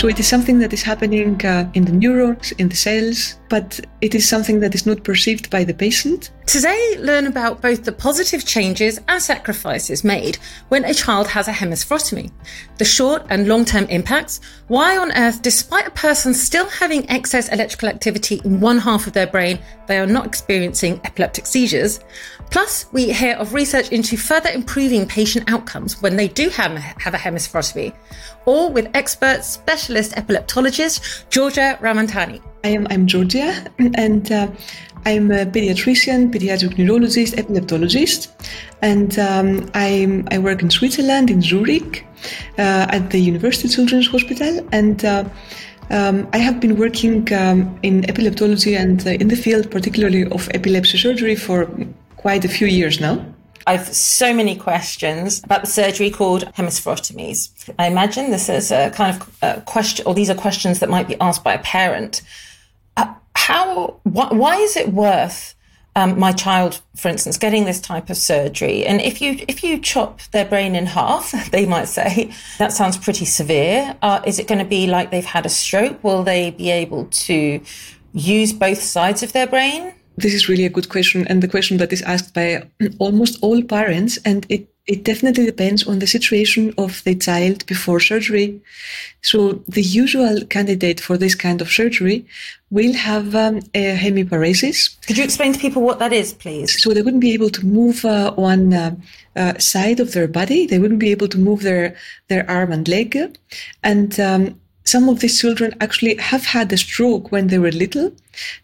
So it is something that is happening uh, in the neurons, in the cells, but it is something that is not perceived by the patient. Today, learn about both the positive changes and sacrifices made when a child has a hemispherotomy, the short and long term impacts, why on earth, despite a person still having excess electrical activity in one half of their brain, they are not experiencing epileptic seizures. Plus, we hear of research into further improving patient outcomes when they do have, have a hemispherotomy, all with expert specialist epileptologist Georgia Ramantani. I am I'm Georgia, and uh, I'm a pediatrician, pediatric neurologist, epileptologist, and um, i I work in Switzerland, in Zurich, uh, at the University Children's Hospital, and uh, um, I have been working um, in epileptology and uh, in the field, particularly of epilepsy surgery, for quite a few years now. I've so many questions about the surgery called hemispherotomies. I imagine this is a kind of a uh, question, or these are questions that might be asked by a parent how wh- why is it worth um, my child, for instance, getting this type of surgery? And if you if you chop their brain in half, they might say that sounds pretty severe. Uh, is it going to be like they've had a stroke? Will they be able to use both sides of their brain? This is really a good question, and the question that is asked by almost all parents, and it it definitely depends on the situation of the child before surgery. So the usual candidate for this kind of surgery will have um, a hemiparesis. Could you explain to people what that is, please? So they wouldn't be able to move uh, one uh, uh, side of their body. They wouldn't be able to move their their arm and leg, and um, some of these children actually have had a stroke when they were little,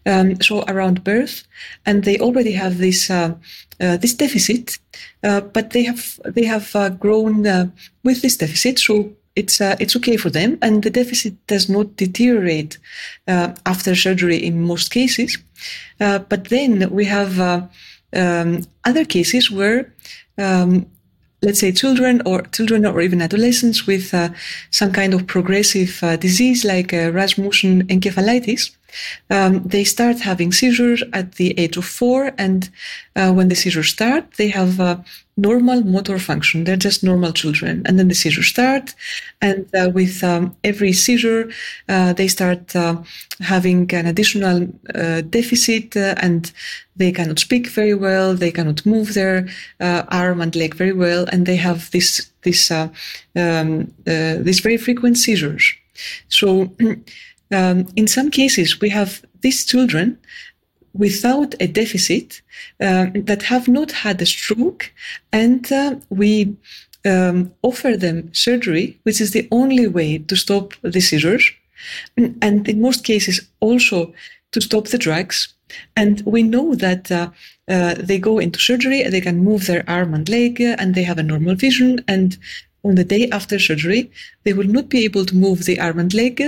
um, so around birth, and they already have this uh, uh, this deficit, uh, but they have they have uh, grown uh, with this deficit, so it's uh, it's okay for them, and the deficit does not deteriorate after surgery in most cases. but then we have um, other cases where um, let's say children or children or even adolescents with uh, some kind of progressive uh, disease like uh, Rasmussen encephalitis um, they start having seizures at the age of four, and uh, when the seizures start, they have uh, normal motor function. They're just normal children, and then the seizures start, and uh, with um, every seizure, uh, they start uh, having an additional uh, deficit, and they cannot speak very well. They cannot move their arm and leg very well, and they have this this um, very frequent seizures. So. Um, in some cases, we have these children without a deficit um, that have not had a stroke, and uh, we um, offer them surgery, which is the only way to stop the seizures, and in most cases also to stop the drugs. And we know that uh, uh, they go into surgery, they can move their arm and leg, and they have a normal vision, and on the day after surgery, they will not be able to move the arm and leg,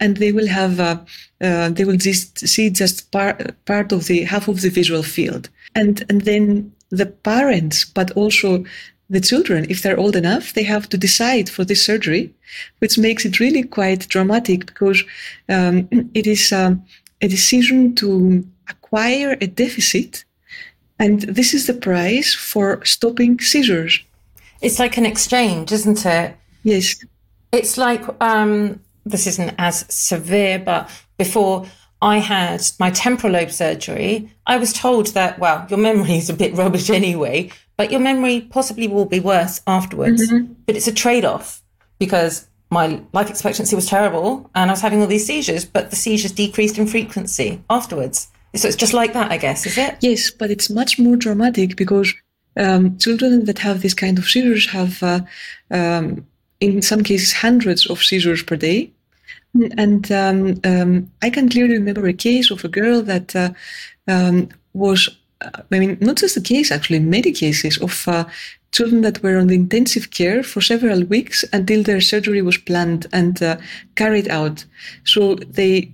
and they will have uh, uh, they will just see just part part of the half of the visual field, and and then the parents, but also the children, if they're old enough, they have to decide for this surgery, which makes it really quite dramatic because um, it is um, a decision to acquire a deficit, and this is the price for stopping seizures. It's like an exchange, isn't it? Yes. It's like um, this isn't as severe, but before I had my temporal lobe surgery, I was told that, well, your memory is a bit rubbish anyway, but your memory possibly will be worse afterwards. Mm-hmm. But it's a trade off because my life expectancy was terrible and I was having all these seizures, but the seizures decreased in frequency afterwards. So it's just like that, I guess, is it? Yes, but it's much more dramatic because um, children that have this kind of seizures have, uh, um, in some cases, hundreds of seizures per day. And um, um I can clearly remember a case of a girl that uh, um, was, I mean, not just a case, actually, many cases of uh, children that were on the intensive care for several weeks until their surgery was planned and uh, carried out. So they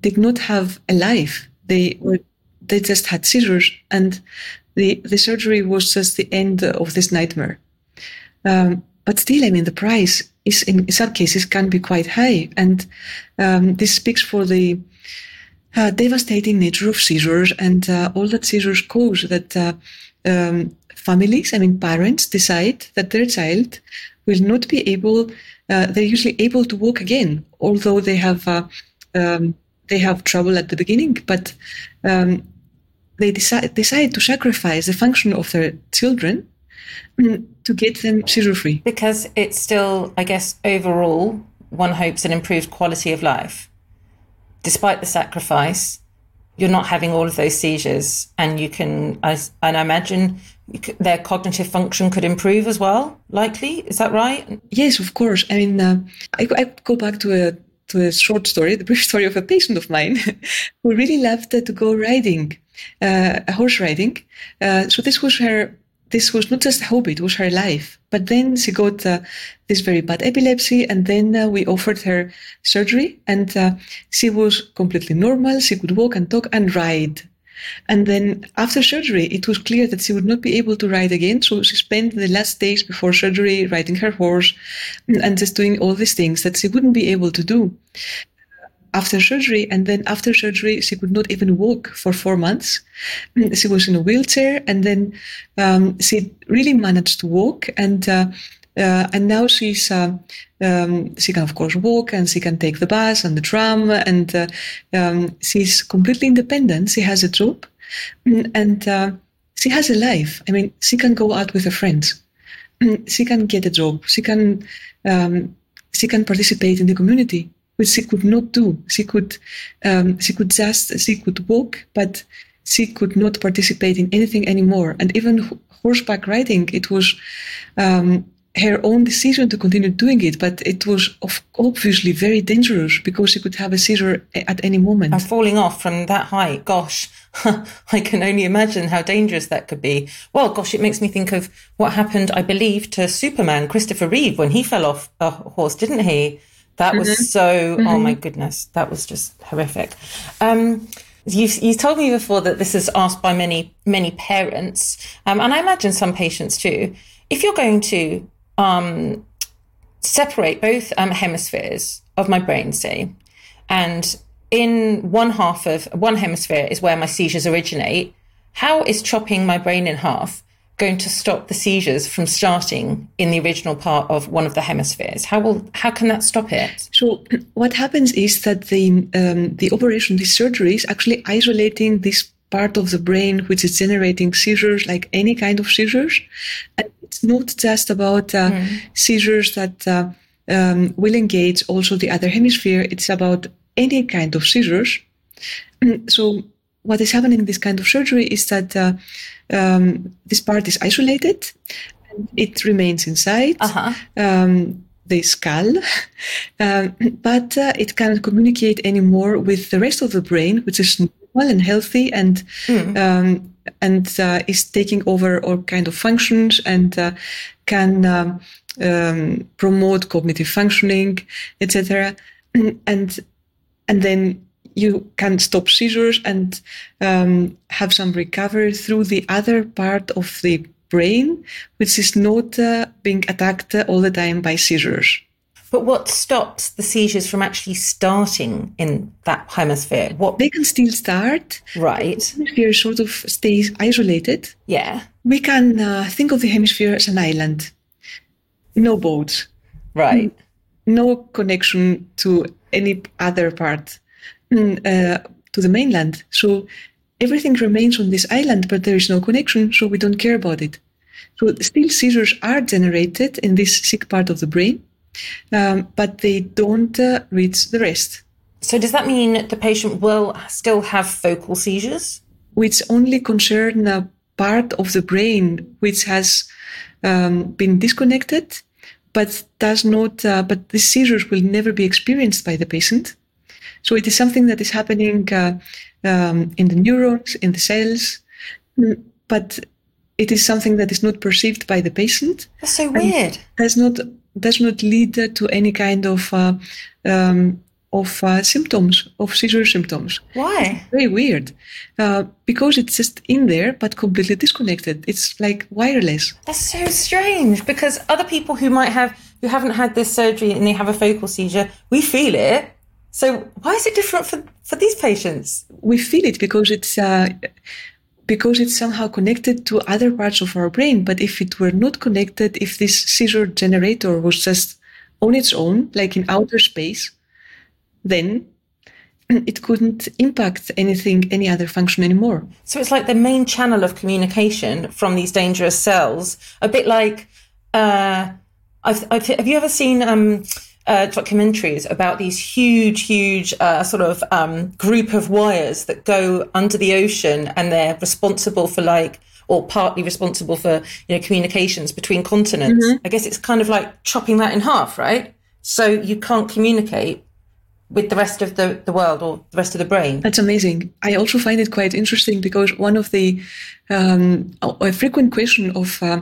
did not have a life. They were, they just had seizures and the, the surgery was just the end of this nightmare. Um, but still, I mean, the price is in some cases can be quite high, and um, this speaks for the uh, devastating nature of seizures and uh, all that seizures cause. That uh, um, families, I mean, parents, decide that their child will not be able. Uh, they're usually able to walk again, although they have uh, um, they have trouble at the beginning. But um, they decide decide to sacrifice the function of their children mm, to get them seizure free because it's still, I guess, overall one hopes an improved quality of life, despite the sacrifice you're not having all of those seizures, and you can, and I imagine could, their cognitive function could improve as well. Likely, is that right? Yes, of course. I mean, uh, I, I go back to a to a short story, the brief story of a patient of mine who really loved uh, to go riding, uh, horse riding. Uh, so this was her this was not just a hobby, it was her life. But then she got uh, this very bad epilepsy, and then uh, we offered her surgery, and uh, she was completely normal. She could walk and talk and ride. And then after surgery, it was clear that she would not be able to ride again. So she spent the last days before surgery riding her horse and just doing all these things that she wouldn't be able to do after surgery. And then after surgery, she could not even walk for four months. She was in a wheelchair, and then um, she really managed to walk. And uh, uh, and now she's uh, um, she can of course walk and she can take the bus and the tram and uh, um, she's completely independent. She has a job and uh, she has a life. I mean, she can go out with her friends. She can get a job. She can um, she can participate in the community which she could not do. She could, um, she could just, she could walk, but she could not participate in anything anymore. And even horseback riding, it was um, her own decision to continue doing it, but it was obviously very dangerous because she could have a seizure at any moment. And falling off from that height, gosh, I can only imagine how dangerous that could be. Well, gosh, it makes me think of what happened, I believe, to Superman, Christopher Reeve, when he fell off a horse, didn't he? That mm-hmm. was so, mm-hmm. oh my goodness, that was just horrific. Um, you you told me before that this is asked by many, many parents, um, and I imagine some patients too. If you're going to um, separate both um, hemispheres of my brain, say, and in one half of one hemisphere is where my seizures originate, how is chopping my brain in half going to stop the seizures from starting in the original part of one of the hemispheres? How will how can that stop it? So what happens is that the um, the operation, the surgery, is actually isolating this part of the brain which is generating seizures, like any kind of seizures. And it's not just about uh, mm. seizures that uh, um, will engage also the other hemisphere. It's about any kind of seizures. So what is happening in this kind of surgery is that uh, um, this part is isolated and it remains inside uh-huh. um, the skull, um, but uh, it cannot communicate anymore with the rest of the brain, which is normal and healthy and mm. and uh, is taking over all kind of functions and uh, can um, um, promote cognitive functioning, etc. And and then you can stop seizures and um, have some recovery through the other part of the brain, which is not uh, being attacked all the time by seizures. But what stops the seizures from actually starting in that hemisphere? What they can still start. Right. The hemisphere sort of stays isolated. Yeah. We can uh, think of the hemisphere as an island. No boats. Right. No connection to any other part. Mm, uh, to the mainland. So everything remains on this island, but there is no connection, so we don't care about it. So still seizures are generated in this sick part of the brain, um, but they don't uh, reach the rest. So does that mean the patient will still have focal seizures? Which only concern a part of the brain which has um, been disconnected, but does not. Uh, but the seizures will never be experienced by the patient so it is something that is happening uh, um, in the neurons, in the cells, mm, but it is something that is not perceived by the patient. That's so weird. Does not does not lead to any kind of uh, um, of uh, symptoms of seizure symptoms. Why? It's very weird, uh, because it's just in there but completely disconnected. It's like wireless. That's so strange. Because other people who might have who haven't had this surgery and they have a focal seizure, we feel it, so why is it different for, for these patients? We feel it because it's uh, because it's somehow connected to other parts of our brain. But if it were not connected, if this seizure generator was just on its own, like in outer space, then it couldn't impact anything, any other function anymore. So it's like the main channel of communication from these dangerous cells, a bit like, uh, I've, I've, have you ever seen um, uh, documentaries about these huge, huge uh, sort of um, group of wires that go under the ocean and they're responsible for like, or partly responsible for you know communications between continents. Mm-hmm. I guess it's kind of like chopping that in half, right? So you can't communicate with the rest of the, the world or the rest of the brain. That's amazing. I also find it quite interesting because one of the um, a frequent question of uh,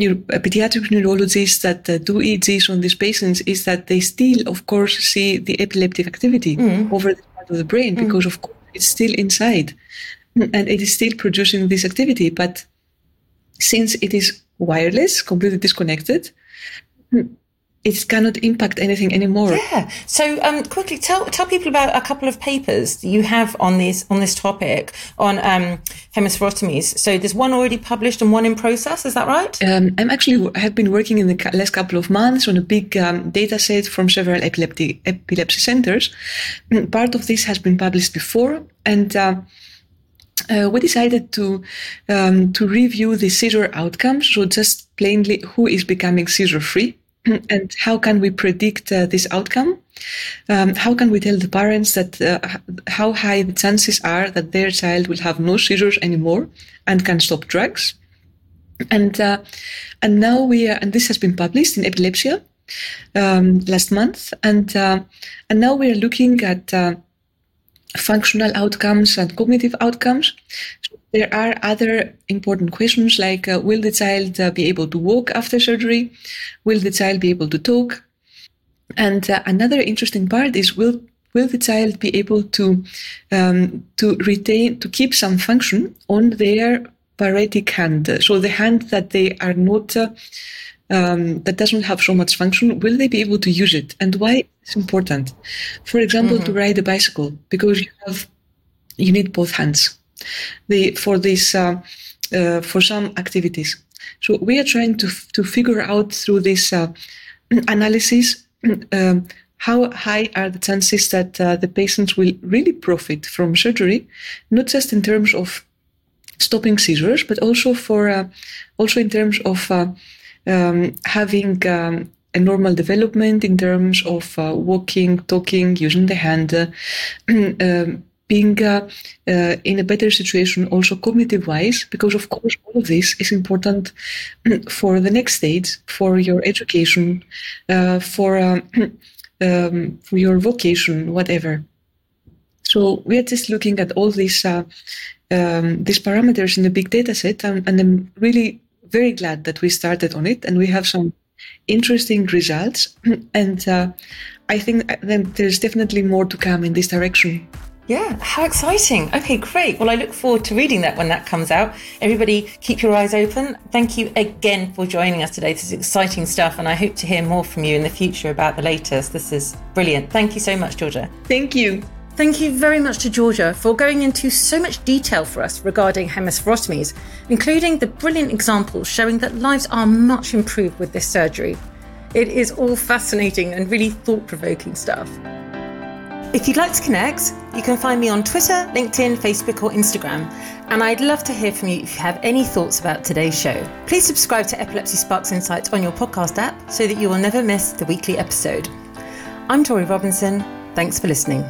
neuro- pediatric neurologists that uh, do EEGs on these patients is that they still, of course, see the epileptic activity mm. over the part of the brain mm. because, of course, it's still inside and it is still producing this activity. But since it is wireless, completely disconnected, it cannot impact anything anymore. Yeah. So, um, quickly tell tell people about a couple of papers you have on this on this topic on um, hemispherotomies. So, there's one already published and one in process. Is that right? Um, I'm actually have been working in the last couple of months on a big um, data set from several epilepsy epilepsy centers. Mm, part of this has been published before, and. Uh, uh, we decided to um, to review the seizure outcomes, so just plainly who is becoming seizure free and how can we predict uh, this outcome? Um, how can we tell the parents that uh, how high the chances are that their child will have no seizures anymore and can stop drugs? And uh, and now we are, and this has been published in Epilepsia um, last month, and uh, and now we are looking at uh, functional outcomes and cognitive outcomes. There are other important questions like uh, will the child uh, be able to walk after surgery? Will the child be able to talk? And uh, another interesting part is will will the child be able to um, to retain to keep some function on their paretic hand? So the hand that they are not uh, um, that doesn't have so much function, will they be able to use it? And why it's important? For example, mm-hmm. to ride a bicycle because you have you need both hands the, for this uh, uh, for some activities. So we are trying to to figure out through this uh, analysis um, how high are the chances that uh, the patients will really profit from surgery, not just in terms of stopping seizures, but also for uh, also in terms of uh, um, having um, a normal development in terms of walking, talking, using the hand. Um, being uh, uh, in a better situation also cognitive wise because of course all of this is important for the next stage for your education uh, for uh, um, for your vocation whatever so we are just looking at all these uh, um, these parameters in a big data set and, and i'm really very glad that we started on it and we have some interesting results and uh, i think then there's definitely more to come in this direction yeah, how exciting. Okay, great. Well, I look forward to reading that when that comes out. Everybody, keep your eyes open. Thank you again for joining us today. This is exciting stuff, and I hope to hear more from you in the future about the latest. This is brilliant. Thank you so much, Georgia. Thank you. Thank you very much to Georgia for going into so much detail for us regarding hemispherotomies, including the brilliant examples showing that lives are much improved with this surgery. It is all fascinating and really thought provoking stuff. If you'd like to connect, you can find me on Twitter, LinkedIn, Facebook, or Instagram. And I'd love to hear from you if you have any thoughts about today's show. Please subscribe to Epilepsy Sparks Insights on your podcast app so that you will never miss the weekly episode. I'm Torie Robinson. Thanks for listening.